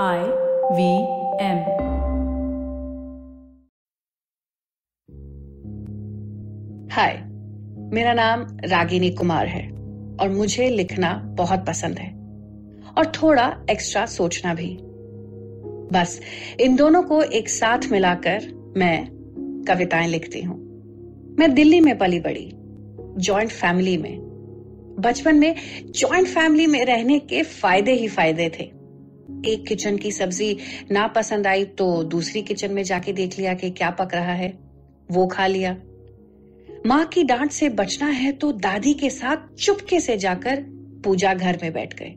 I V M हाय मेरा नाम रागिनी कुमार है और मुझे लिखना बहुत पसंद है और थोड़ा एक्स्ट्रा सोचना भी। बस, इन दोनों को एक साथ मिलाकर मैं कविताएँ लिखती हूँ। मैं दिल्ली में पली बड़ी जॉइंट फैमिली में। बचपन में जॉइंट फैमिली में रहने के फ़ायदे ही फ़ायदे थे। एक किचन की सब्ज़ी ना पसंद आई तो दूसरी किचन में जाके देख लिया कि क्या पक रहा है। वो खा लिया। माँ की डांट से बचना है तो दादी के साथ चुपके से जाकर पूजा घर में बैठ गए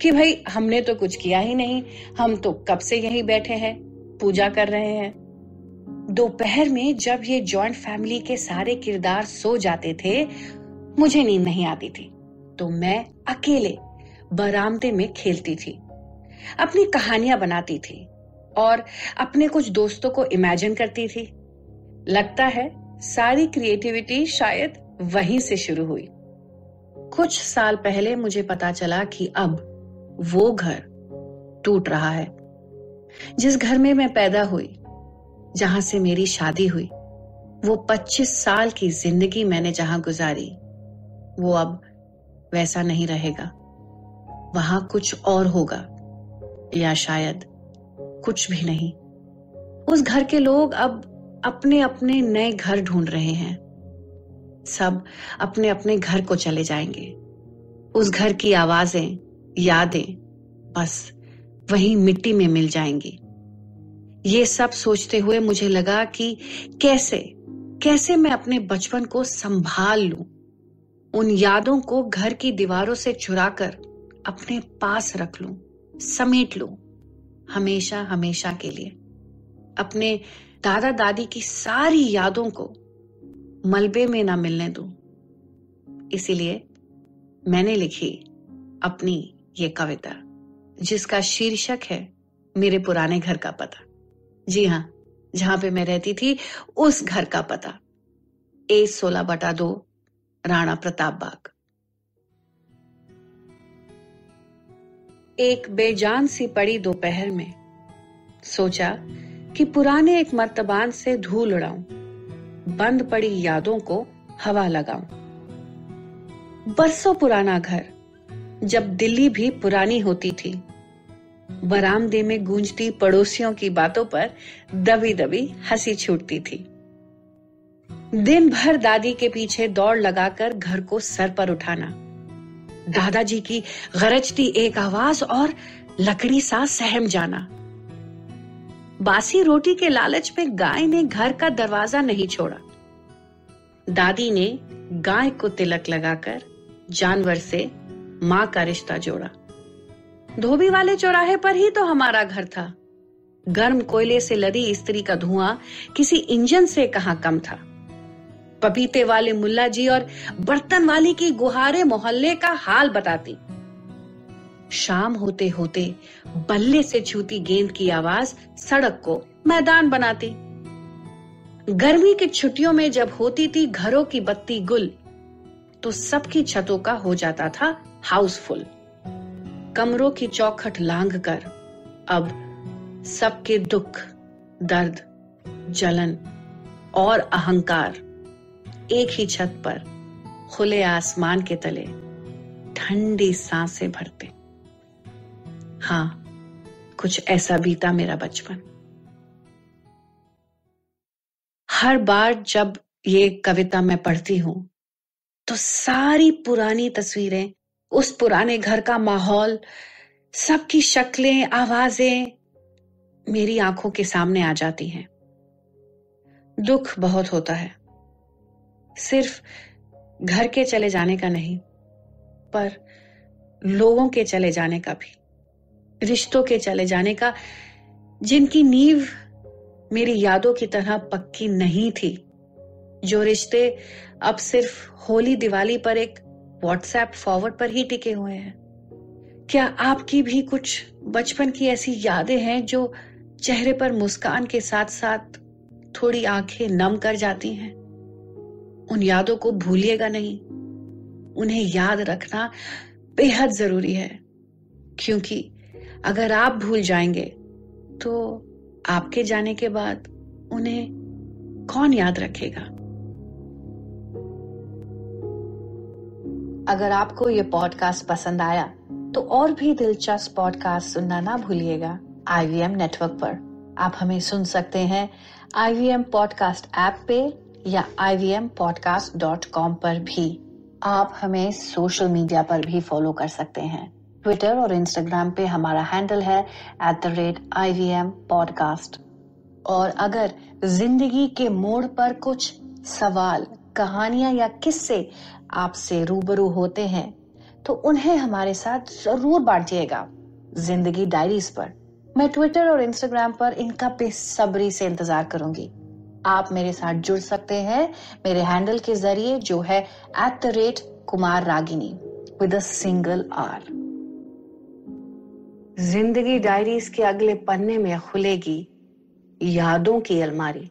कि भाई, हमने तो कुछ किया ही नहीं। हम तो कब से यहीं बैठे हैं, पूजा कर रहे हैं। दोपहर में जब ये जॉइंट फैमिली के सारे किरदार सो जाते थे, मुझे नींद नहीं आती थी। तो मैं अकेले बरामदे में खेलती थी। अपनी कहानियाँ बनाती थी और अपने कुछ दोस्तों को इमेजिन करती थी। लगता है सारी क्रिएटिविटी शायद वहीं से शुरू हुई। कुछ साल पहले मुझे पता चला कि अब वो घर टूट रहा है, जिस घर में मैं पैदा हुई, जहाँ से मेरी शादी हुई। वो 25 साल की ज़िंदगी मैंने जहाँ गुजारी, वो अब वैसा नहीं रहेगा। वहाँ कुछ और होगा। या शायद कुछ भी नहीं। उस घर के लोग अब अपने अपने नए घर ढूंढ रहे हैं। सब अपने अपने घर को चले जाएँगे। उस घर की आवाज़ें, यादें, बस वहीं मिट्टी में मिल जाएँगी। ये सब सोचते हुए मुझे लगा कि कैसे कैसे मैं अपने बचपन को संभाल लूँ? उन यादों को घर की दीवारों से चुराकर अपने पास रख लूँ। समेट लूँ हमेशा हमेशा के लिए। अपने दादा दादी की सारी यादों को मलबे में ना मिलने दूँ। इसीलिए मैंने लिखी अपनी ये कविता, जिसका शीर्षक है मेरे पुराने घर का पता। जी हाँ जहाँ पे मैं रहती थी, उस घर का पता। ए सोलह बटा दो, राणा प्रताप बाग। एक बेजान सी पड़ी दोपहर में। सोचा कि पुराने एक मर्तबान से धूल उड़ाऊं, बंद पड़ी यादों को हवा लगाऊँ। बरसों पुराना घर, जब दिल्ली भी पुरानी होती थी। बरामदे में गूंजती पड़ोसियों की बातों पर दबी दबी हँसी छूटती थी। दिन भर दादी के पीछे दौड़ लगाकर घर को सर पर उठाना। दादाजी की गरजती एक आवाज़ और लकड़ी सा सहम जाना। बासी रोटी के लालच में गाय ने घर का दरवाज़ा नहीं छोड़ा। दादी ने गाय को तिलक लगाकर जानवर से माँ का रिश्ता जोड़ा। धोबी वाले चौराहे पर ही तो हमारा घर था। गर्म कोयले से लदी स्त्री का धुआँ किसी इंजन से कहा कम था। पपीते वाले मुल्ला जी और बर्तन वाली की गुहारे मोहल्ले का हाल बताती। शाम होते होते बल्ले से छूती गेंद की आवाज़ सड़क को मैदान बनाती। गर्मी की छुट्टियों में जब होती थी घरों की बत्ती गुल तो सबकी छतों का हो जाता था हाउसफुल। कमरों की चौखट लांग कर अब सबके दुख, दर्द, जलन और अहंकार एक ही छत पर खुले आसमान के तले ठंडी साँसें भरते। हाँ कुछ ऐसा बीता मेरा बचपन। हर बार जब ये कविता मैं पढ़ती हूँ तो सारी पुरानी तस्वीरें, उस पुराने घर का माहौल, सबकी शक्लें, आवाज़ें मेरी आँखों के सामने आ जाती हैं। दुख बहुत होता है। सिर्फ़ घर के चले जाने का नहीं, पर लोगों के चले जाने का भी, रिश्तों के चले जाने का, जिनकी नींव मेरी यादों की तरह पक्की नहीं थी। जो रिश्ते अब सिर्फ़ होली दिवाली पर एक व्हाट्सएप फॉरवर्ड पर ही टिके हुए हैं। क्या आपकी भी कुछ बचपन की ऐसी यादें हैं जो चेहरे पर मुस्कान के साथ साथ थोड़ी आँखें नम कर जाती हैं? उन यादों को भूलिएगा नहीं। उन्हें याद रखना बेहद ज़रूरी है, क्योंकि अगर आप भूल जाएँगे तो आपके जाने के बाद उन्हें कौन याद रखेगा? अगर आपको ये पॉडकास्ट पसंद आया तो और भी दिलचस्प पॉडकास्ट सुनना ना भूलिएगा आईवीएम नेटवर्क पर। आप हमें सुन सकते हैं आईवीएम पॉडकास्ट ऐप पे या ivmpodcast.com पर भी। आप हमें सोशल मीडिया पर भी फॉलो कर सकते हैं। ट्विटर और इंस्टाग्राम पे हमारा हैंडल है at the rate I V M podcast और अगर ज़िंदगी के मोड़ पर कुछ सवाल, कहानियाँ या किस्से आपसे रूबरू होते हैं तो उन्हें हमारे साथ ज़रूर बांटिएगा ज़िंदगी डायरीज पर। मैं ट्विटर और इंस्टाग्राम पर इनका बेसब्री से इंतज़ार करूँगी। आप मेरे साथ जुड़ सकते हैं मेरे हैंडल के ज़रिए, जो है at the rate Kumar Ragini with a single R ज़िंदगी डायरीज के अगले पन्ने में खुलेगी यादों की अलमारी।